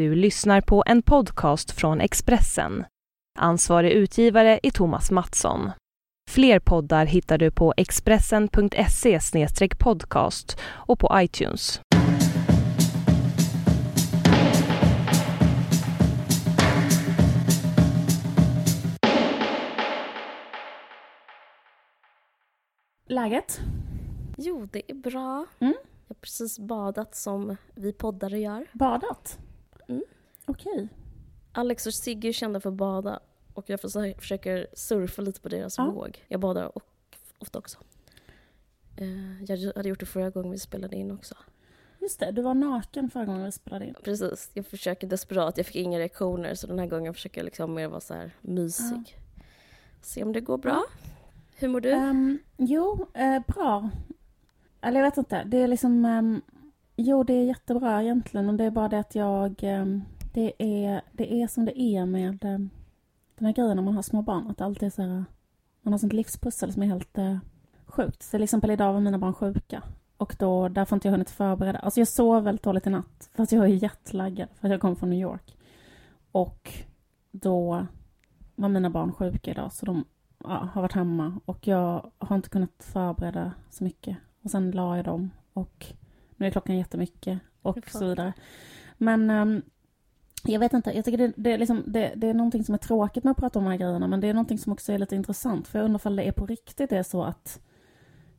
Du lyssnar på en podcast från Expressen. Ansvarig utgivare är Thomas Mattsson. Fler poddar hittar du på expressen.se podcast och på iTunes. Läget? Jo, det är bra. Mm. Jag har precis badat som vi poddare gör. Badat? Mm. Okej. Alex och Sigge är kända för att bada och jag försö- försöker surfa lite på deras Ja. våg. Jag badar och, ofta också. Eh, Jag hade gjort det förra gången vi spelade in också. Just det, du var naken förra gången vi spelade in. Precis, jag försöker desperat. Jag fick inga reaktioner så den här gången försöker jag liksom mer vara så här mysig. Se om det går bra. Hur mår du? Ehm, jo, eh, bra. Eller jag vet inte. Det är liksom... ehm, jo, det är jättebra egentligen. men det är bara det att jag... Eh, det, är, det är som det är med eh, den här grejen när man har små barn. Att det alltid är så här... Man har sånt livspussel som är helt eh, sjukt. Till exempel idag var mina barn sjuka. Och då, därför har inte jag hunnit förbereda. Alltså jag sov väldigt dåligt i natt. För att jag är jetlaggad. För att jag kom från New York. Och då var mina barn sjuka idag. Så de ja, har varit hemma och jag har inte kunnat förbereda så mycket. Och sen la jag dem och nu är klockan jättemycket och så vidare. Men ehm, jag vet inte, jag tycker det, det, är liksom, det, det är någonting som är tråkigt med att prata om de här grejerna men det är någonting som också är lite intressant för jag undrar om det är på riktigt det är så att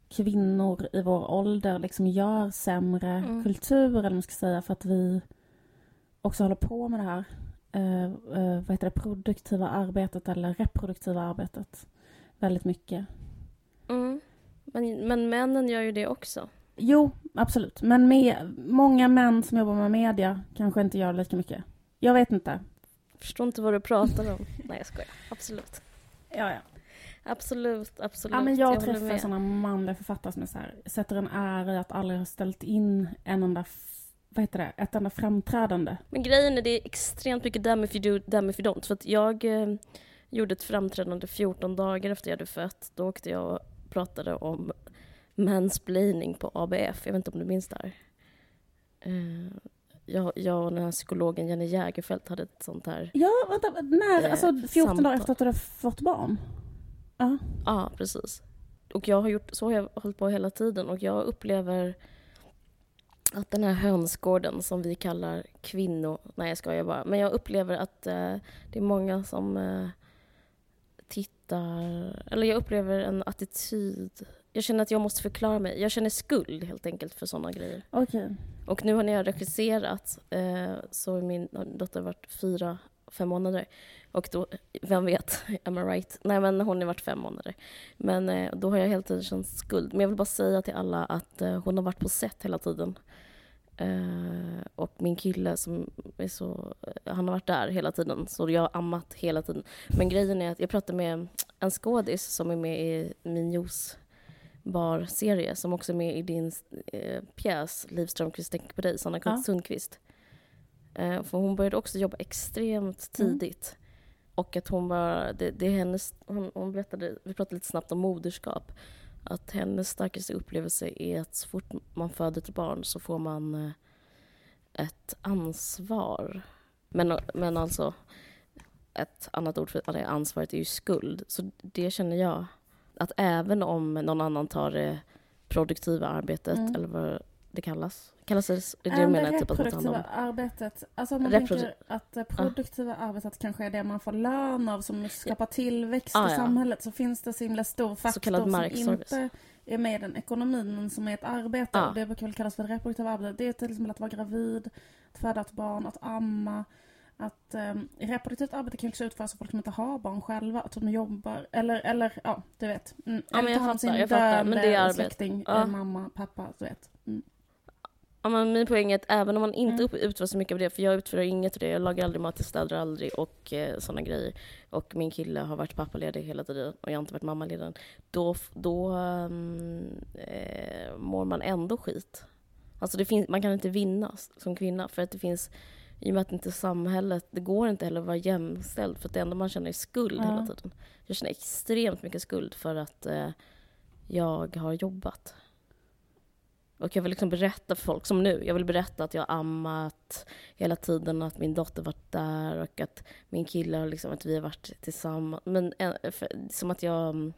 kvinnor i vår ålder liksom gör sämre Mm. kultur eller man ska säga för att vi också håller på med det här eh, eh, vad heter det, produktiva arbetet eller reproduktiva arbetet väldigt mycket. Mm. Men, men männen gör ju det också. Jo, absolut. Men med, många män som jobbar med media kanske inte gör lika mycket. Jag vet inte. Förstår inte vad du pratar om. Nej, jag skojar. Absolut. Ja, ja. Absolut, absolut. ja men jag, håller träffar sådana manliga författare som är så här, sätter en ära i att aldrig ha ställt in en enda, vad heter det, ett enda framträdande. Men grejen är det är extremt mycket damn if you do, damn if you don't. För att jag eh, gjorde ett framträdande 14 dagar efter jag hade fött. Då åkte jag och pratade om mansplaining på ABF. Jag vet inte om du minns det här? Eh, jag, jag och den här psykologen Jenny Jägerfeldt hade ett sånt här. Ja, vänta, när, Eh, alltså 14 dagar samtal. efter att du hade fått barn? Ja. Ja, precis. Och jag har gjort, så har jag hållit på hela tiden och jag upplever att den här hönsgården som vi kallar kvinnor... Nej, jag skojar bara. Men jag upplever att eh, det är många som eh, tittar... Eller jag upplever en attityd. Jag känner att jag måste förklara mig. Jag känner skuld helt enkelt för sådana grejer. Okej. Och nu har när jag regisserat eh, så har min dotter varit fyra, fem månader. Och då, vem vet, am I right? Nej men hon har varit fem månader. Men eh, då har jag hela tiden känt skuld. Men jag vill bara säga till alla att eh, hon har varit på set hela tiden. Eh, och min kille som är så, han har varit där hela tiden. Så jag har ammat hela tiden. Men grejen är att jag pratade med en skådis som är med i min juice bar-serie som också är med i din eh, pjäs Liv Strömquist tänker på dig, Sanna Ja. Sundqvist. Eh, för hon började också jobba extremt Mm. tidigt. Och att hon bara, det, det är hennes, hon, hon berättade, vi pratade lite snabbt om moderskap. Att hennes starkaste upplevelse är att så fort man föder ett barn så får man eh, ett ansvar. Men, men alltså, ett annat ord för det ansvaret är ju skuld. Så det känner jag. Att även om någon annan tar det produktiva arbetet, Mm. eller vad det kallas. Kallas det, det du menar? Typ att man tar hand om? arbetet, alltså om man Reprodu- tänker att det produktiva arbetet kanske är det man får lön av som skapar tillväxt Ah, i ja. samhället så finns det så himla stor faktor som inte är med i den ekonomin men som är ett arbete. Och det brukar väl kallas för det reproduktiva arbetet. Det är till exempel att vara gravid, att föda ett barn, att amma. Att um, reproduktivt arbete kan också utföras av folk som inte har barn själva, att de jobbar, eller, eller ja, du vet. Mm, Ja, men jag fattar, sin jag fattar, men det är arbete. släkting, Ja. eh, mamma, pappa, du vet. Mm. Ja, men min poäng är att även om man inte Mm. utför så mycket av det, för jag utför inget av det, jag lagar aldrig mat, jag städar aldrig och eh, sådana grejer. Och min kille har varit pappaledig hela tiden och jag har inte varit mammaledig. Då, då ehm, eh, mår man ändå skit. Alltså det finns, man kan inte vinna som kvinna för att det finns i och med att inte samhället, det går inte heller att vara jämställd för att det enda man känner är skuld Ja. hela tiden. Jag känner extremt mycket skuld för att eh, jag har jobbat. Och jag vill liksom berätta för folk, som nu, jag vill berätta att jag har ammat hela tiden, att min dotter varit där och att min kille har liksom, att vi har varit tillsammans. Men eh, för, som att jag...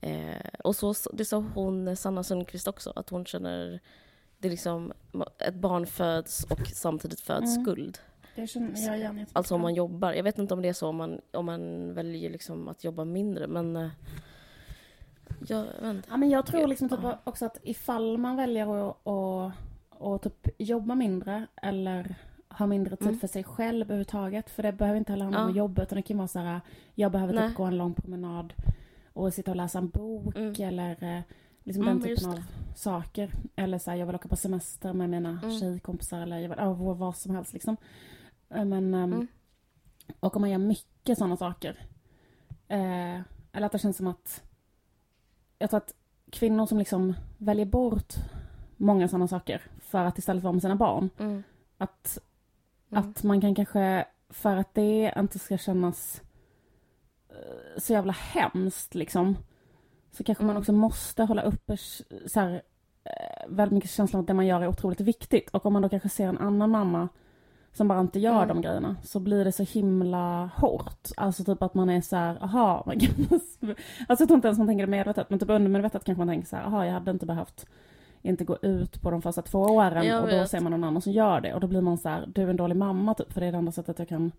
Eh, och så, det sa hon, Sanna Sundqvist också, att hon känner det är liksom, ett barn föds och samtidigt föds Mm. skuld. Det känner. Alltså om man jobbar. Jag vet inte om det är så om man, om man väljer liksom att jobba mindre, men... eh, Jag. Ja, men jag tror liksom typ också att ifall man väljer att, att, att typ jobba mindre eller ha mindre tid Mm. för sig själv överhuvudtaget. För det behöver inte heller handla om Ja. jobba utan det kan vara så här, jag behöver Nej. typ gå en lång promenad och sitta och läsa en bok Mm. eller eh, liksom Mm, den typen av saker. Eller så här, jag vill åka på semester med mina Mm. tjejkompisar eller jag vill, vad- vad som helst liksom. Eh, Men, ehm, Mm. och om man gör mycket sådana saker. Eh, eller att det känns som att jag tror att kvinnor som liksom väljer bort många sådana saker för att istället vara med sina barn. Mm. Att, Mm. att man kan kanske, för att det inte ska kännas eh, så jävla hemskt liksom. Så kanske man Mm. också måste hålla uppe så här, eh, väldigt mycket känslan att det man gör är otroligt viktigt. Och om man då kanske ser en annan mamma som bara inte gör Mm. de grejerna så blir det så himla hårt. Alltså typ att man är så här, aha, man kan... Alltså jag tror inte ens man tänker det medvetet, men typ undermedvetet kanske man tänker så här, aha, jag hade inte behövt inte gå ut på de första två åren och då ser man någon annan som gör det och då blir man så här, du är en dålig mamma typ, för det är det enda sättet jag kan...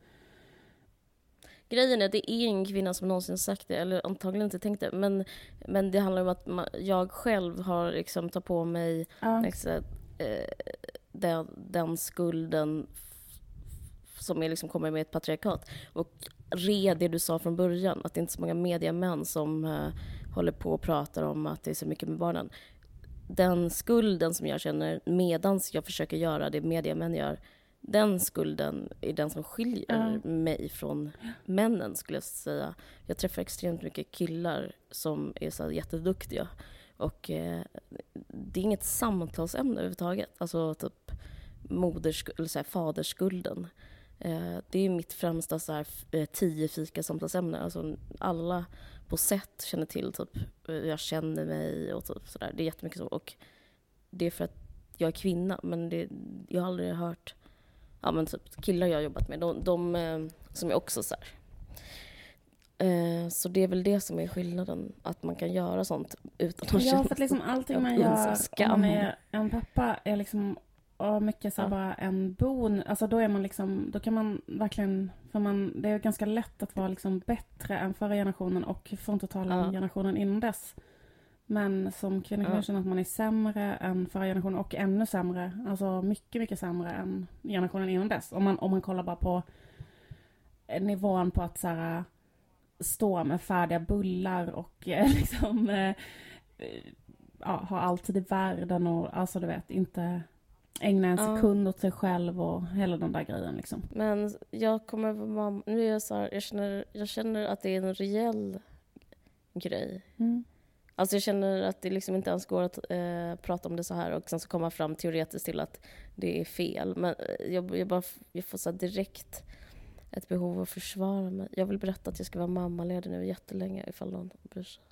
Grejen är, det är ingen kvinna som någonsin sagt det, eller antagligen inte tänkt det, men, men det handlar om att ma- jag själv har liksom tagit på mig Ja. liksom, eh, den, den skulden som är liksom kommer med ett patriarkat. Och re det du sa från början, att det inte är så många mediamän som eh, håller på och pratar om att det är så mycket med barnen. Den skulden som jag känner medans jag försöker göra det mediamän gör, den skulden är den som skiljer Ja. mig från männen skulle jag säga. Jag träffar extremt mycket killar som är så jätteduktiga. Och eh, det är inget samtalsämne överhuvudtaget. Alltså typ modersk- eller så här, fadersskulden. Eh, det är mitt främsta så här, eh, tio fika samtalsämne. Alltså alla på sätt känner till typ eh, jag känner mig och typ sådär. Det är jättemycket så. Och det är för att jag är kvinna. Men det, jag har aldrig hört ja, men typ killar jag har jobbat med. De, de eh, som är också så här. Eh, så det är väl det som är skillnaden. Att man kan göra sånt utan att Ja, känna för att liksom allting man gör är en pappa är liksom och mycket så Ja. bara en bon. Alltså då är man liksom, då kan man verkligen, för man, det är ganska lätt att vara liksom bättre än förra generationen och tala om Ja. generationen innan dess. Men som kvinna kan Ja. jag känna att man är sämre än förra generationen och ännu sämre. Alltså mycket, mycket sämre än generationen innan dess. Om man, om man kollar bara på nivån på att så här, stå med färdiga bullar och eh, liksom eh, ja, ha alltid i världen och alltså du vet inte ägna en Ja. sekund åt sig själv och hela den där grejen liksom. Men jag kommer vara. Nu är jag så här, jag känner, jag känner att det är en reell grej. Mm. Alltså jag känner att det liksom inte ens går att eh, prata om det så här och sen så komma fram teoretiskt till att det är fel. Men eh, jag, jag, bara, jag får så direkt ett behov av att försvara mig. Jag vill berätta att jag ska vara mammaledig nu jättelänge ifall någon bryr sig.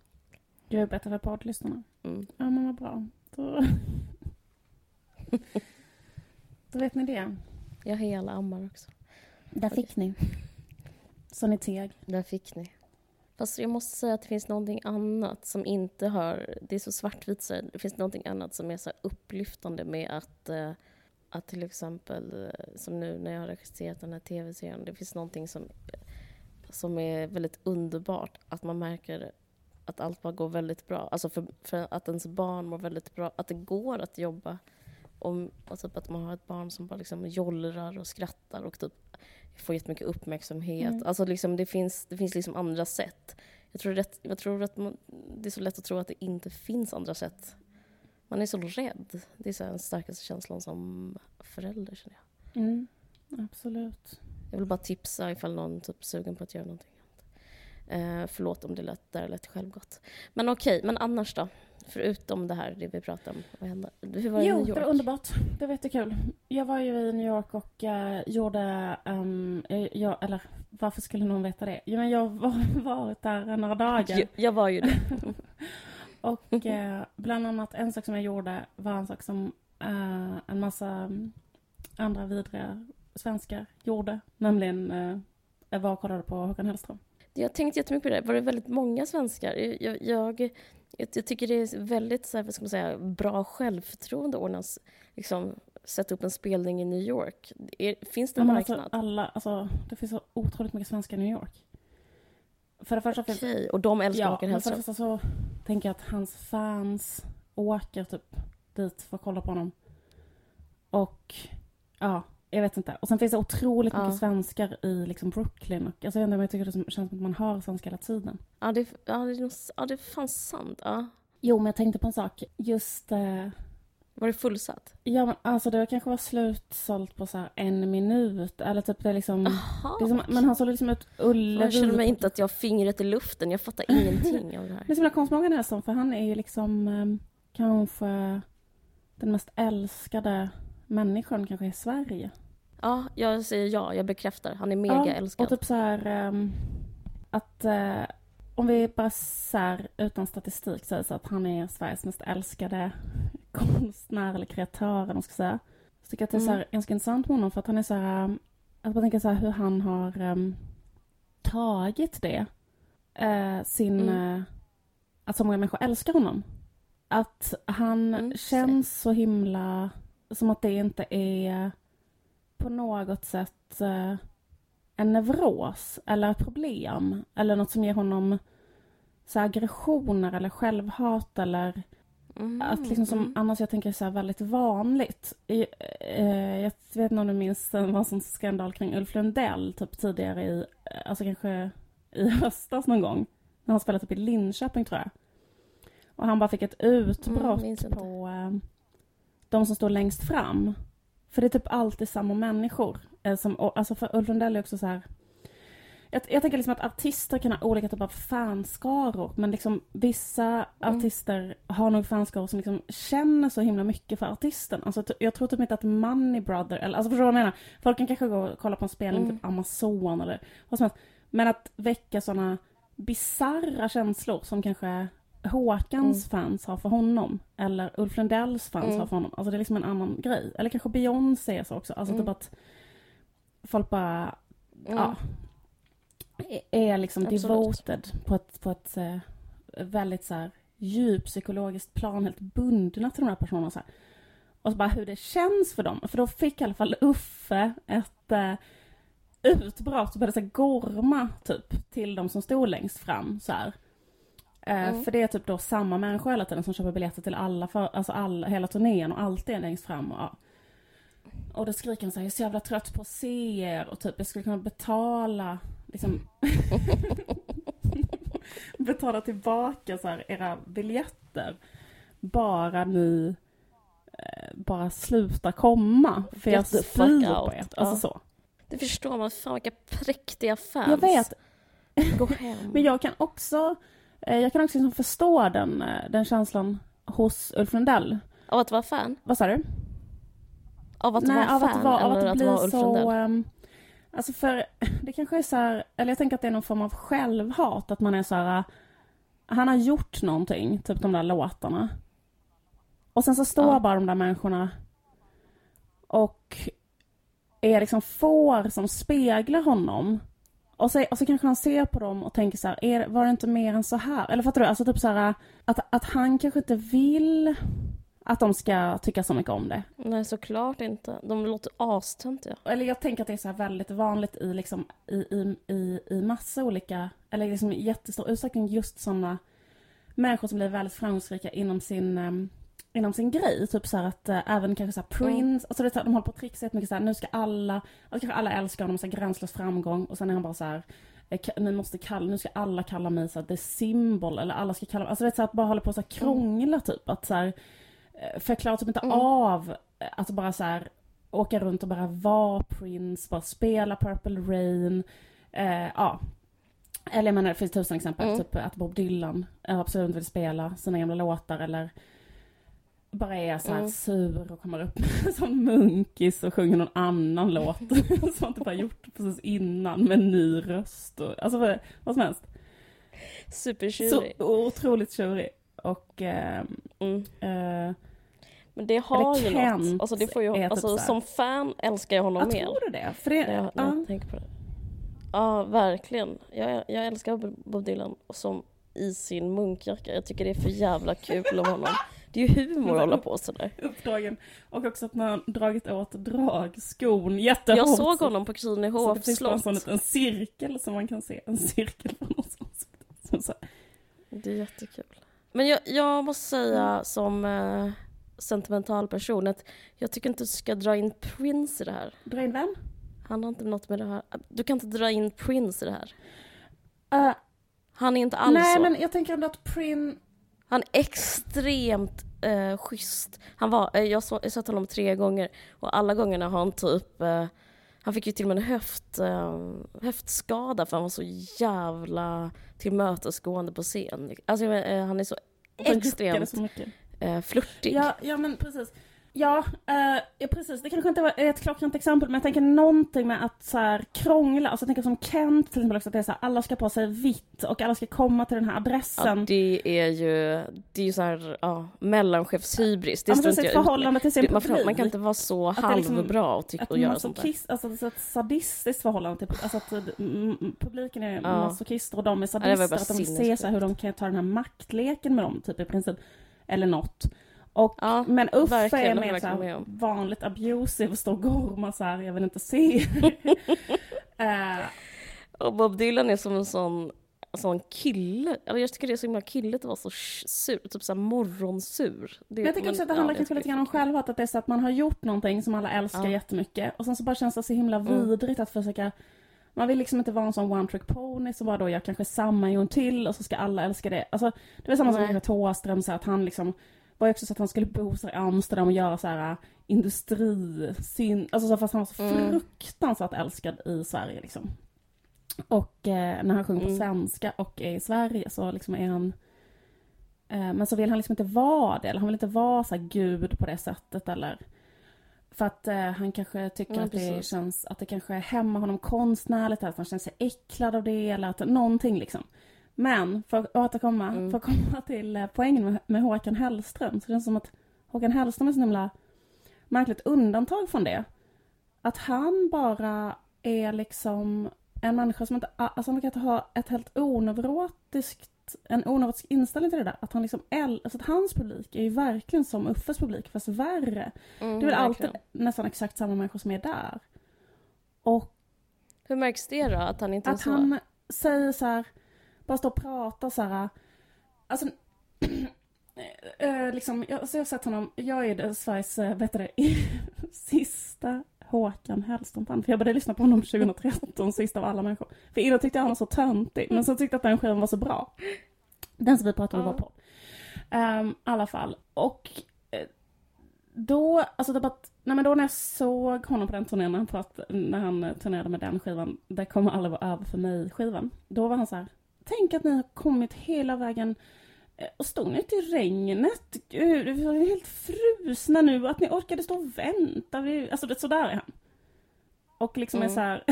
Du är bättre för poddlyssnarna. Mm. Ja men vad bra. Då... Då vet ni det. Jag hela ammar också. Där fick ni. Så ni teg. Där fick ni. Fast jag måste säga att det finns någonting annat som inte har... Det är så svartvitt så det finns någonting annat som är så upplyftande med att, eh, att till exempel, eh, som nu när jag har regisserat den här tv-serien, det finns någonting som, som är väldigt underbart. Att man märker att allt bara går väldigt bra. Alltså för, för att ens barn mår väldigt bra. Att det går att jobba. Om, och typ att man har ett barn som bara liksom jollrar och skrattar och typ får jättemycket uppmärksamhet. Mm. Alltså liksom det finns, det finns liksom andra sätt. Jag tror, rätt, jag tror att man, det är så lätt att tro att det inte finns andra sätt. Man är så rädd. Det är så den starkaste känslan som förälder känner jag. Mm. Absolut. Jag vill bara tipsa ifall någon typ är sugen på att göra någonting. Eh, förlåt om det lät, där lät självgott. Men okej, men annars då? Förutom det här, det vi pratade om. Vad hände? Hur var det i Jo, New det York? var underbart. Det var jättekul. Jag var ju i New York och eh, gjorde... Um, jag, eller varför skulle någon veta det? Jo, men jag har varit där några dagar. Jag, jag var ju det. Och eh, bland annat en sak som jag gjorde var en sak som eh, en massa mm, andra vidriga svenskar gjorde. Nämligen eh, jag var och kollade på Håkan Hellström. Jag tänkte jättemycket på det. Var det väldigt många svenskar? Jag, jag, jag, jag tycker det är väldigt så här, vad ska man säga, bra självförtroende att ordnas, liksom, sätta upp en spelning i New York. Är, finns det en Ja, marknad? Alltså, alla, alltså, det finns så otroligt mycket svenskar i New York. För det första Okej, och de älskar Ja, Håkan men för det Hellström? så tänker jag att hans fans åker typ dit för att kolla på honom. Och ja, jag vet inte. Och sen finns det otroligt Ja. mycket svenskar i liksom Brooklyn. Och, alltså, jag, vet inte, men jag tycker det som- känns som att man hör svenskar hela tiden. Ja, det, ja, det, är ja, det är fan sant. Ja. Jo, men jag tänkte på en sak. Just... Eh, Var det fullsatt? ja, men alltså det kanske var slutsålt på så här en minut. Eller typ det är liksom... Jaha. Det är som, men han såg liksom ut Ullevi. jag känner mig inte att jag har fingret i luften. Jag fattar ingenting av det här. Det är så himla konstigt med Hellström för han är ju liksom eh, kanske den mest älskade människan kanske i Sverige. Ja, jag säger ja. Jag bekräftar. Han är mega ja, älskad. Och typ så här ehm, att eh, om vi bara så här, utan statistik säger så att han är Sveriges mest älskade konstnär eller kreatör eller man ska säga. Så tycker jag att det är så här, Mm. ganska intressant med honom för att han är så här, um, jag bara tänker så här hur han har ehm, tagit det. Eh, sin, Mm. eh, att så många människor älskar honom. Att han Mm, känns så himla som att det inte är på något sätt eh, en neuros eller ett problem eller något som ger honom så aggressioner eller självhat eller Mm, att liksom som mm. annars jag tänker så här väldigt vanligt. I, eh, jag vet inte om du minns, det var en sån skandal kring Ulf Lundell typ tidigare i, eh, alltså kanske i höstas någon gång. När han spelade typ i Linköping tror jag. Och han bara fick ett utbrott minns inte. på eh, de som står längst fram. För det är typ alltid samma människor. Eh, som, och, alltså för Ulf Lundell är också så här jag, jag tänker liksom att artister kan ha olika typer av fanskaror men liksom vissa Mm. artister har nog fanskaror som liksom känner så himla mycket för artisten. Alltså, jag tror typ inte att Money Brother, eller alltså förstår du vad jag menar? Folk kan kanske gå och kolla på en spelning, Mm. typ Amazon eller vad som helst. Men att väcka sådana bizarra känslor som kanske Håkans fans har för honom. Eller Ulf Lundells fans Mm. har för honom. Alltså det är liksom en annan grej. Eller kanske Beyoncé är så också. Alltså Mm. typ att folk bara Mm. ja, är liksom Absolut. devoted på ett, på ett eh, väldigt så här djup psykologiskt plan, helt bundna till de här personerna. Så här. Och så bara hur det känns för dem. För då fick i alla fall Uffe ett eh, utbrott och började så här gorma typ till de som stod längst fram. Så här. Eh, Mm. För det är typ då samma människor hela tiden som köper biljetter till alla, för, alltså all, hela turnén och alltid är längst fram. Och, ja. och då skriker han så här, jag är så jävla trött på att se er och typ jag skulle kunna betala liksom betala tillbaka så här, era biljetter bara ni eh, bara slutar komma för jag spyr på er. Alltså så. Det förstår man. Fan vilka präktiga fans. Jag vet, Gå hem. men jag kan också jag kan också liksom förstå den, eh, den känslan hos Ulf Lundell. Av att vara fan? Vad sa du? Av att Nej, vara av fan? att vara, av att att bli Ulf så... Ehm, alltså för det kanske är så här, eller jag tänker att det är någon form av självhat, att man är så här... Han har gjort någonting, typ de där låtarna. Och sen så står Ja. bara de där människorna och är liksom får som speglar honom. Och så, och så kanske han ser på dem och tänker så här, är, var det inte mer än så här? Eller fattar du? Alltså typ så här, att, att han kanske inte vill att de ska tycka så mycket om det. Nej, såklart inte. De låter astöntiga. eller jag tänker att det är så här väldigt vanligt i, liksom, i, i, i, i massa olika, eller liksom i jättestor utsträckning just sådana människor som blir väldigt framgångsrika inom sin, um, inom sin grej. Typ så att uh, även kanske så här Prince, alltså det är så här, de håller på att trixa jättemycket så här, nu ska alla, alltså kanske alla älskar honom, så här gränslös framgång och sen är han bara så här eh, ni måste kalla, nu ska alla kalla mig så här, the symbol eller alla ska kalla mig, alltså det är så här, att bara hålla på så här krångla typ. Att så här, eh, för jag klarar typ inte Mm. av att bara så här åka runt och bara vara Prince, bara spela Purple Rain. Eh, ja. Eller jag menar, det finns tusen exempel. Mm. Typ att Bob Dylan absolut inte vill spela sina gamla låtar eller bara är så Mm. sur och kommer upp som munkis och sjunger någon annan låt som typ har gjort precis innan med ny röst och alltså vad, vad som helst. Så Supertjurig. otroligt tjurig. och eh, Mm. eh, Men det har ju Kent något. Alltså, det får ju, typ alltså, så här. som fan älskar jag honom jag mer. tror du det? För det, När jag, när ja. jag tänker på det. Ja, verkligen. Jag, jag älskar Bob Dylan som i sin munkjacka. Jag tycker det är för jävla kul av honom. Det är ju humor att hålla på sådär. uppdragen. Och också att man har dragit åt dragskon jättehårt. Jag såg honom på så det finns en sån slott. liten cirkel som man kan se. En cirkel från någon som, som så här. Det är jättekul. Men jag, jag måste säga som eh, sentimental person att jag tycker inte du ska dra in Prince i det här. Dra in vem? Han har inte något med det här. Du kan inte dra in Prince i det här. Uh, Han är inte alls nej så. men jag tänker ändå att Prin... Han är extremt eh, schysst. Han var, eh, jag, har sett honom tre gånger och alla gångerna har han typ eh, han fick ju till och med en höft, eh, höftskada för han var så jävla tillmötesgående på scen. Alltså, eh, han är så extremt så eh, flörtig. Ja, ja men precis. Ja, eh, ja, precis. Det kanske inte var ett klockrent exempel, men jag tänker någonting med att så här, krångla. Alltså, jag tänker som Kent till exempel också, att det är så här, alla ska på sig vitt och alla ska komma till den här Ja, adressen. det är ju, det är ju så här, ja, mellanchefshybris. Det Ja, struntar jag förhållande till sin man, får- man kan inte vara så liksom- halvbra och, tycka och göra sånt där. alltså det är ett sadistiskt förhållande till, alltså att mm, mm, publiken är Ja. masochister och de är sadister, bara att de ser sinnessjukt. så här hur de kan ta den här maktleken med dem, typ i princip. Eller något. Och, Ja, men Uffe är mer så här vanligt abusive och står och gormar så här, jag vill inte se. Eh, Och Bob Dylan är som en sån, sån kille. Eller jag tycker det är så himla killigt att vara så sur, typ såhär morgonsur. Det, Men jag tycker också att det ja, handlar jag kanske lite grann om självhat, att det är så att man har gjort någonting som alla älskar Ja. jättemycket och sen så bara känns det så himla Mm. vidrigt att försöka man vill liksom inte vara en sån one trick pony som bara då gör kanske samma en gång till och så ska alla älska det. Alltså det var samma som Nej. med Thåström, att han liksom var ju också så att han skulle bo så i Amsterdam och göra så här äh, industri, syn, alltså så fast han var så Mm. fruktansvärt älskad i Sverige liksom. Och eh, när han sjunger på Mm. svenska och är i Sverige så liksom är han eh, men så vill han liksom inte vara det, eller han vill inte vara så gud på det sättet eller för att eh, han kanske tycker Ja, att det precis. känns, att det kanske hämmar honom konstnärligt, eller att han känner sig äcklad av det eller att någonting liksom. Men för att återkomma, Mm. för att komma till eh, poängen med, med Håkan Hellström så det känns som att Håkan Hellström är så himla märkligt undantag från det. Att han bara är liksom en människa som inte, alltså han verkar ha ett helt oneurotiskt, en oneurotisk inställning till det där. Att han liksom, äl, alltså att hans publik är ju verkligen som Uffes publik fast värre. Mm, Det är väl alltid nästan exakt samma människor som är där. Och Hur märks det då, att han inte är att så? han säger så här, bara står och pratar så här. Alltså, eh, liksom, jag, alltså jag har sett honom, jag är Sveriges, eh, vet det, sista Håkan Hellström-fan. För jag började lyssna på honom 2013, sista av alla människor. För innan tyckte jag han var så töntig, men så tyckte jag att den skivan var så bra. Den som vi pratade om var på. Um, I alla fall. Och eh, då, alltså det bara, att- nej men då när jag såg honom på den turnén, när han, prat, när han eh, turnerade med den skivan, Det kommer aldrig vara över för mig-skivan. Då var han så här, tänk att ni har kommit hela vägen eh, och stod ni ute i regnet, gud, vi var helt frusna nu, att ni orkade stå och vänta. Vi, alltså det, sådär är han. Och liksom är Mm. så här,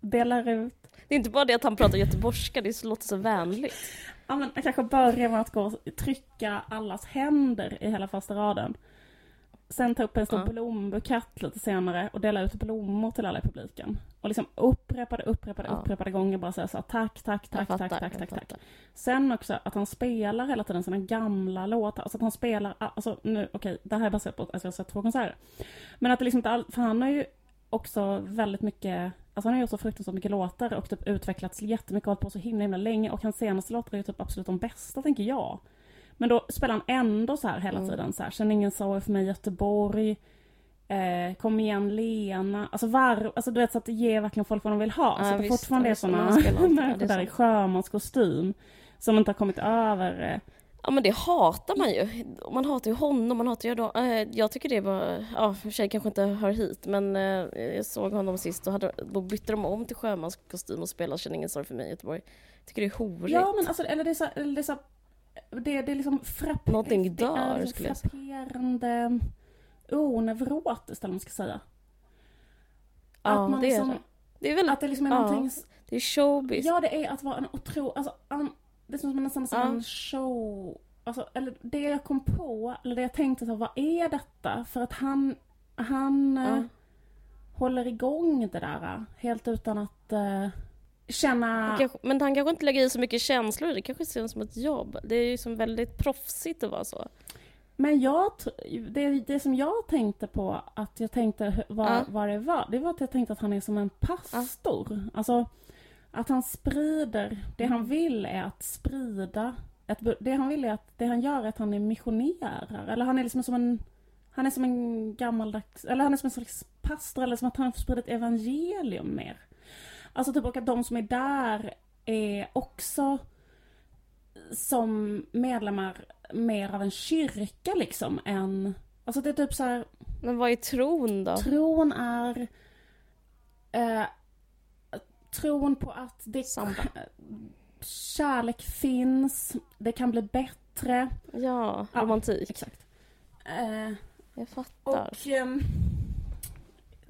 delar ut Det är inte bara det att han pratar göteborgska, det låter så vänligt. Ja, men jag kanske börjar med att gå och trycka allas händer i hela första raden. Sen ta upp en stor Ja. blombukett lite senare och dela ut blommor till alla i publiken. Och liksom upprepade, upprepade, Ja. upprepade gånger bara säga så här, tack, tack, tack, tack, fattar, tack, tack, tack. fattar. Sen också att han spelar hela tiden sina gamla låtar. Alltså att han spelar, alltså nu, okej, det här är baserat på att jag har sett två konserter. Men att det liksom inte all, för han har ju också väldigt mycket, alltså han har gjort så fruktansvärt mycket låtar och typ utvecklats jättemycket och hållit på så himla himla länge och hans senaste låtar är ju typ absolut de bästa tänker jag. Men då spelar han ändå så här hela Mm. tiden så här, känn ingen sorg för mig Göteborg, eh, kom igen Lena, alltså var, alltså du vet så att det ger verkligen folk vad de vill ha. Ja, så att det visst, fortfarande ja, är sådana människor är där i sjömanskostym som inte har kommit över eh, Ja men det hatar man ju. Man hatar ju honom, man hatar ju då. Eh, jag tycker det var, ja för sig kanske inte hör hit men eh, jag såg honom sist och hade, då bytte de om till sjömanskostym och spelade Känn ingen sorg för mig i Göteborg. Tycker det är horigt. Ja men alltså, eller det är så, eller det är så det, det är liksom frapp, Någonting det är dör, liksom skulle jag säga. frapperande oneurotiskt eller vad man ska säga. ja, att man det liksom, är det. Det är väl, Att det liksom är ja, någonting det är showbiz. Ja, det är att vara en otro... Alltså, an, det är som nästan som Ja. en show... alltså, eller det jag kom på, eller det jag tänkte så, vad är detta? För att han, han Ja. eh, håller igång det där eh, helt utan att eh, känna... Kanske, men han kanske inte lägger i så mycket känslor det. kanske ser det som ett jobb. Det är ju som väldigt proffsigt att vara så. Men jag, det, det som jag tänkte på, att jag tänkte vad, Ja. vad det var, det var att jag tänkte att han är som en pastor. Alltså, att han sprider, det han vill är att sprida, ett, det han vill är att, det han gör är att han är missionär. Eller han är liksom som en, han är som en gammaldags, eller han är som en slags pastor, eller som att han sprider ett evangelium mer. Alltså typ och att de som är där är också som medlemmar mer av en kyrka liksom än... Alltså det är typ så här, Men vad är tron då? tron är... Eh, tron på att det, Samba. kärlek finns, det kan bli bättre. Ja, Ja, romantik. Exakt. Eh, Jag fattar. och...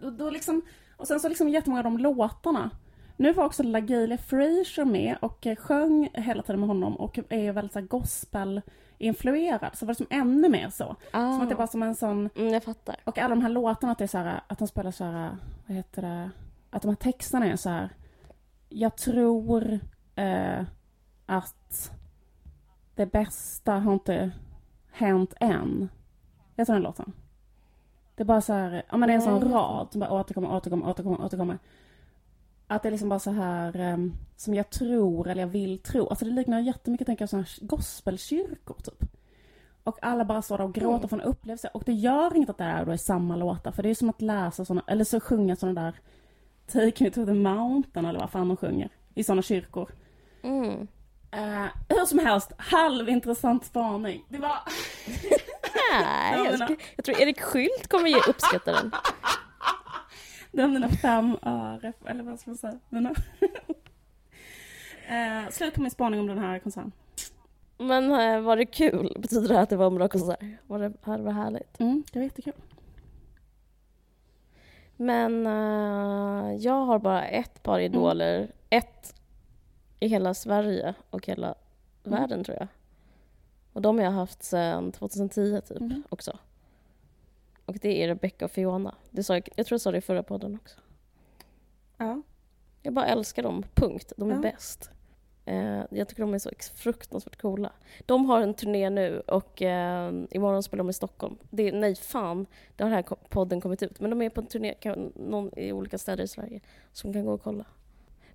då, då liksom, och sen så liksom jättemånga av de låtarna. Nu var också LaGalia Frazier med och eh, sjöng hela tiden med honom och är väldigt så här gospel-influerad. Så det var liksom ännu mer så. Ah. Som att det var som en sån... mm, jag fattar. Och alla de här låtarna, att det är så här, att de spelar så här, vad heter det, att de här texterna är så här, jag tror eh, att det bästa har inte hänt än. Jag tror den låten. Det är bara så här, ja men det är en sån Nej. rad som bara återkommer, återkommer, återkommer, återkommer. Att det är liksom bara så här ehm, som jag tror eller jag vill tro. Alltså det liknar jättemycket tänker jag sådana här gospelkyrkor typ. Och alla bara står där och gråter Mm. från en upplevelse. Och det gör inget att det är, då är samma låtar. För det är som att läsa såna, eller så sjunga sådana där Take me to the mountain eller vad fan de sjunger. I sådana kyrkor. Mm. Eh, hur som helst, halvintressant spaning. Det var... Nej, Ja, jag, jag tror Erik Skylt kommer ge uppskatta den. Det var mina fem öre, eller vad ska man säga? Mina... eh, slut på min spaning om den här konserten. Men eh, var det kul? Betyder det att det var en bra konsert? Var det, här var härligt? Mm, det var jättekul. Men eh, jag har bara ett par idoler. Ett i hela Sverige och hela Mm. världen tror jag. Och de har jag haft sedan 2010 typ Mhm. också. Och det är Rebecca och Fiona. Det sa jag, jag tror jag sa det i förra podden också. Ja. Jag bara älskar dem, punkt. De är Ja. bäst. Eh, jag tycker de är så fruktansvärt coola. De har en turné nu och eh, imorgon spelar de i Stockholm. Det nej, fan, det har den här podden kommit ut. Men de är på en turné kan, någon, i olika städer i Sverige som kan gå och kolla.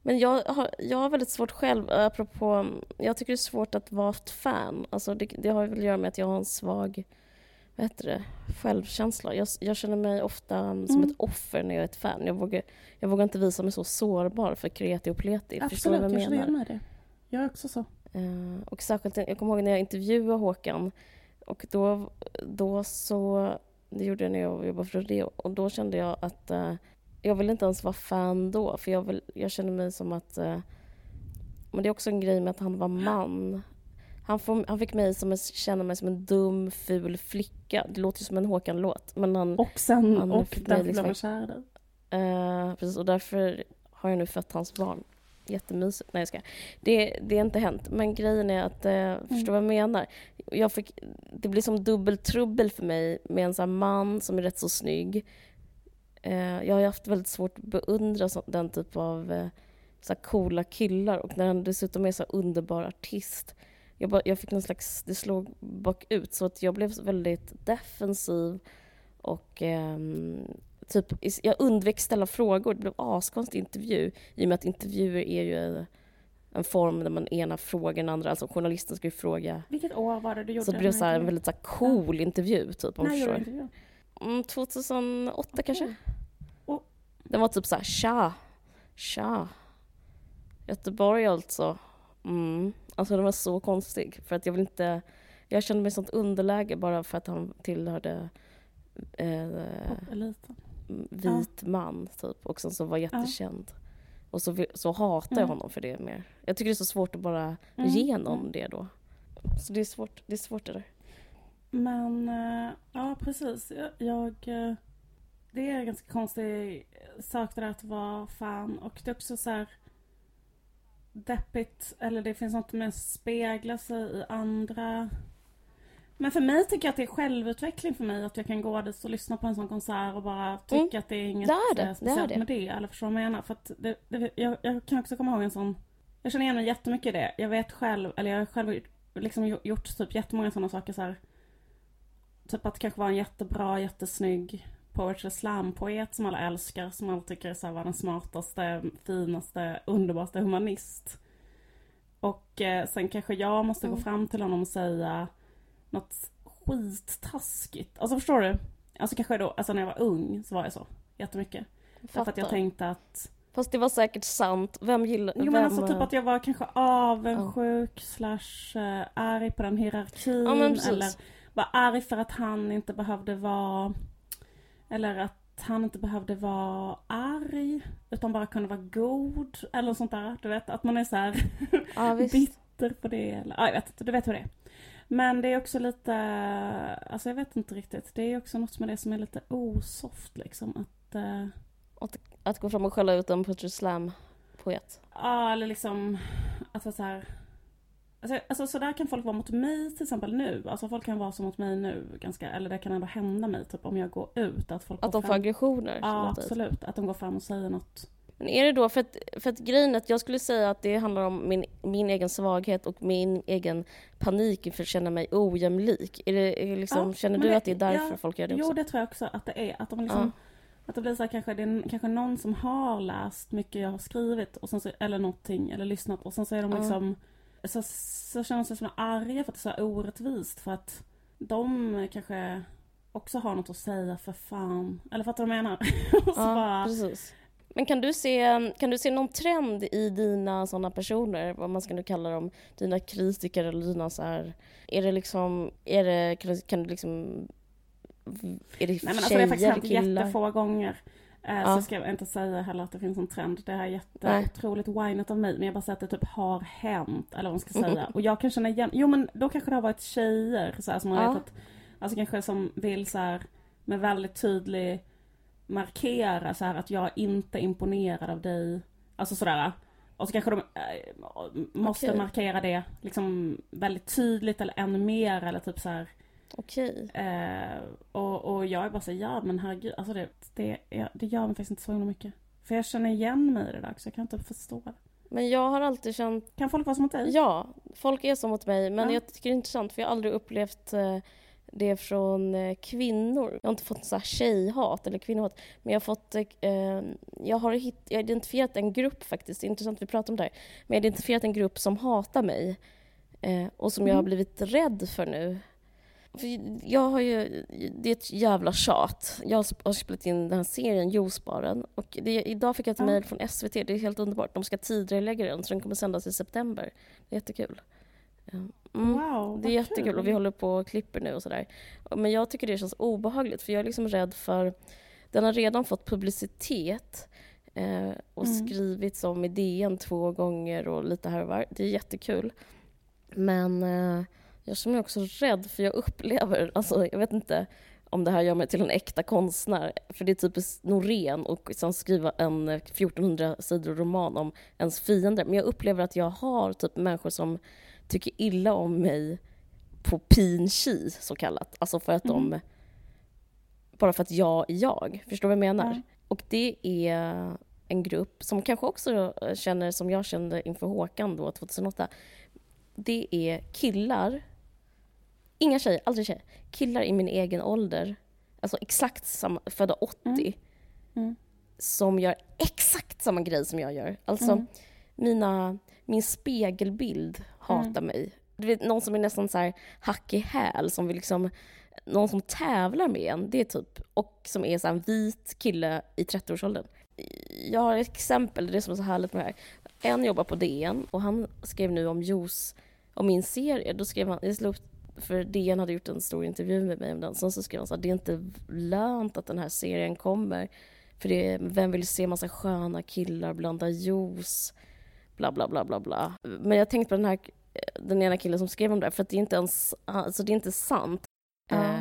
Men jag har, jag har väldigt svårt själv, apropå... Jag tycker det är svårt att vara ett fan. Alltså det, det har väl att göra med att jag har en svag vad heter det, självkänsla. Jag, jag känner mig ofta um, som Mm. ett offer när jag är ett fan. Jag vågar, jag vågar inte visa mig så sårbar för kreti och pleti. Förstår du Absolut, vad jag jag menar? i det. Jag är också så. Eh, och särskilt, jag kommer ihåg när jag intervjuade Håkan. Och då, då så, det gjorde jag när jag jobbade för Rodeo. Och då kände jag att eh, jag vill inte ens vara fan då. För jag, vill, jag känner mig som att... eh, men det är också en grej med att han var man. Han, får, han fick mig som att känna mig som en dum, ful flicka. Det låter ju som en Håkan-låt. Men han, Och sen, Han och därför liksom- blev kär i. Eh, precis, och därför har jag nu fött hans barn. Jättemysigt. Nej, jag ska. Det, det har inte hänt. Men grejen är att, eh, förstår vad jag menar? Jag fick, det blir som dubbeltrubbel för mig med en sån man som är rätt så snygg. Eh, jag har ju haft väldigt svårt att beundra så, den typ av eh, så coola killar och när han dessutom är så underbar artist. Jag, bara, jag fick någon slags, det slog bakut så att jag blev väldigt defensiv och ehm, typ, jag undvek ställa frågor. Det blev askonstig intervju i och med att intervjuer är ju en form där man ena frågar den andra. Alltså journalisten ska ju fråga. Vilket år var det du gjorde Så det blev så en väldigt så cool intervju typ om När gjorde du intervjun? Mm, 2008 kanske? Och- Den var typ så här, tja, tja. Göteborg alltså. Mm. Alltså den var så konstig för att jag vill inte, jag kände mig i sånt underläge bara för att han tillhörde eh, Popeliten. vit man typ och sen så var jättekänd. Och så, så hatar jag Mm. honom för det mer. Jag tycker det är så svårt att bara Mm, ge någon mm. det då. Så det är svårt, det är svårt det där. Men, eh, ja precis. Jag, jag... eh, Det är en ganska konstig sak det där att vara fan. Och det är också så här deppigt. Eller det finns något med att spegla sig i andra Men för mig tycker jag att det är självutveckling för mig att jag kan gå dit och lyssna på en sån konsert och bara tycka Mm. att det är inget Det är det, eh, det är speciellt det. med det. Eller förstår du vad jag menar? För att det, det, jag, jag kan också komma ihåg en sån... Jag känner igen mig jättemycket i det. Jag vet själv, eller jag har själv liksom gjort- gjort typ jättemånga sådana saker så här. Typ att kanske vara en jättebra, jättesnygg poetry slam-poet som alla älskar. Som alla tycker är så här, var den smartaste, finaste, underbaraste humanist. Och eh, sen kanske jag måste gå Mm. fram till honom och säga något skittaskigt. Alltså förstår du? Alltså kanske då, alltså när jag var ung så var jag så jättemycket. Därför att jag tänkte att Fast det var säkert sant. Vem gillar... Jo vem, men alltså typ eh, att jag var kanske avundsjuk slash eh, arg på den hierarkin. Ja, men eller var arg för att han inte behövde vara... Eller att han inte behövde vara arg. Utan bara kunde vara god. Eller sånt där. Du vet att man är så här Ja, bitter på det. Eller, ja, jag vet inte, du vet hur det är. Men det är också lite... Alltså jag vet inte riktigt. Det är också något med det som är lite osoft liksom. Att... eh, Att gå fram och skälla ut en poetry slam-poet. Ja, eller liksom att vara så här. Alltså, alltså så där kan folk vara mot mig till exempel nu. Alltså folk kan vara så mot mig nu ganska, eller det kan ändå hända mig typ om jag går ut. Att folk Att de får fram. aggressioner. Ja, dig. absolut. Att de går fram och säger något. Men är det då, för att, för att grejen att jag skulle säga att det handlar om min, min egen svaghet och min egen panik inför att känna mig ojämlik. Är det, är det liksom, Ja, känner du det- att det är därför ja, folk gör det också? Jo, det tror jag också att det är. Att de liksom, Att det blir så här, kanske det är kanske någon som har läst mycket jag har skrivit och sen så, eller någonting, eller lyssnat och sen så är de Ja. liksom så, så känner de sig som arga för att det är så orättvist för att de kanske också har något att säga för fan. Eller fattar du vad jag menar? Ja, bara, precis. Men kan du, se, kan du se någon trend i dina sådana personer, vad man ska nu kalla dem, dina kritiker eller dina så här, är det liksom, är det, kan du, liksom, är det Nej men alltså tjejer, det har faktiskt hänt jättefå gånger. Eh, Ja. Så ska jag inte säga heller att det finns en trend. Det här är jätteotroligt winat av mig. Men jag bara säger att det typ har hänt. Eller vad man ska säga. Mm. Och jag kan känna igen. Jo men då kanske det har varit tjejer. Så här, som man Ja. vet att. Alltså kanske som vill så här. Med väldigt tydlig. Markera så här att jag är inte imponerad av dig. Alltså sådär. Och så kanske de eh, måste Okej. markera det liksom väldigt tydligt eller ännu mer eller typ så här. Okej. Eh, och, och jag är bara så ja men herregud, alltså det, det, det gör mig faktiskt inte så himla mycket. För jag känner igen mig i det där så jag kan inte förstå det. Men jag har alltid känt, Kan folk vara som mot dig? ja, folk är som mot mig, men Ja. jag tycker det är intressant för jag har aldrig upplevt eh, det från eh, kvinnor. Jag har inte fått så här tjejhat eller kvinnohat, men jag har fått, eh, jag har, hitt, jag har identifierat en grupp faktiskt, det är intressant att vi pratar om det här, men jag har identifierat en grupp som hatar mig eh, och som jag har Mm. blivit rädd för nu. Jag har ju, det är ett jävla tjat. Jag har sp- har spelat in den här serien Juicebaren och det, idag fick jag ett Ja. mejl från SVT, det är helt underbart. De ska tidigarelägga den så den kommer sändas i september. Det är jättekul. Mm. Wow, Det är jättekul kul. och vi håller på och klipper nu och sådär. Men jag tycker det känns obehagligt för jag är liksom rädd för... Den har redan fått publicitet eh, och Mm. skrivits om i DN två gånger och lite här och var. Det är jättekul. Men eh, jag känner mig också rädd för jag upplever, alltså jag vet inte om det här gör mig till en äkta konstnär. För det är typiskt Norén och sen skriva en eh, 1400 sidor roman om ens fiender. Men jag upplever att jag har typ människor som tycker illa om mig på pin chi, så kallat. Alltså för att de... Mhm. Bara för att jag är jag. Förstår du vad jag menar? Ja. Och det är en grupp som kanske också känner som jag kände inför Håkan då 2008. Det är killar, inga tjejer, aldrig tjejer, killar i min egen ålder, alltså exakt samma, födda 80, Mm. Mm. som gör exakt samma grej som jag gör. Alltså Mm. mina, min spegelbild hatar mig. Du vet, någon som är nästan så här hack i häl, som vill liksom, någon som tävlar med en, det är typ, och som är så en vit kille i 30-årsåldern. Jag har ett exempel, det är som är så härligt med det här. En jobbar på DN och han skrev nu om juice, om min serie. Då skrev han, jag slog upp, för DN hade gjort en stor intervju med mig om den. Sen så skrev han så här, det är inte lönt att den här serien kommer. För det är, vem vill se massa sköna killar blanda juice? Bla, bla, bla, bla, bla. Men jag tänkte på den här, den ena killen som skrev om det här, för att det är inte ens, alltså det är inte sant. Ja. Eh,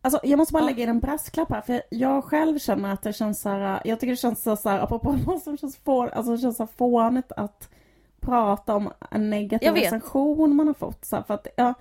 Alltså jag måste bara Ja. lägga in en brasklapp här för jag själv känner att det känns så här, jag tycker det känns så, här, apropå vad som känns få, alltså det känns så fånigt att prata om en negativ recension man har fått så här, för att jag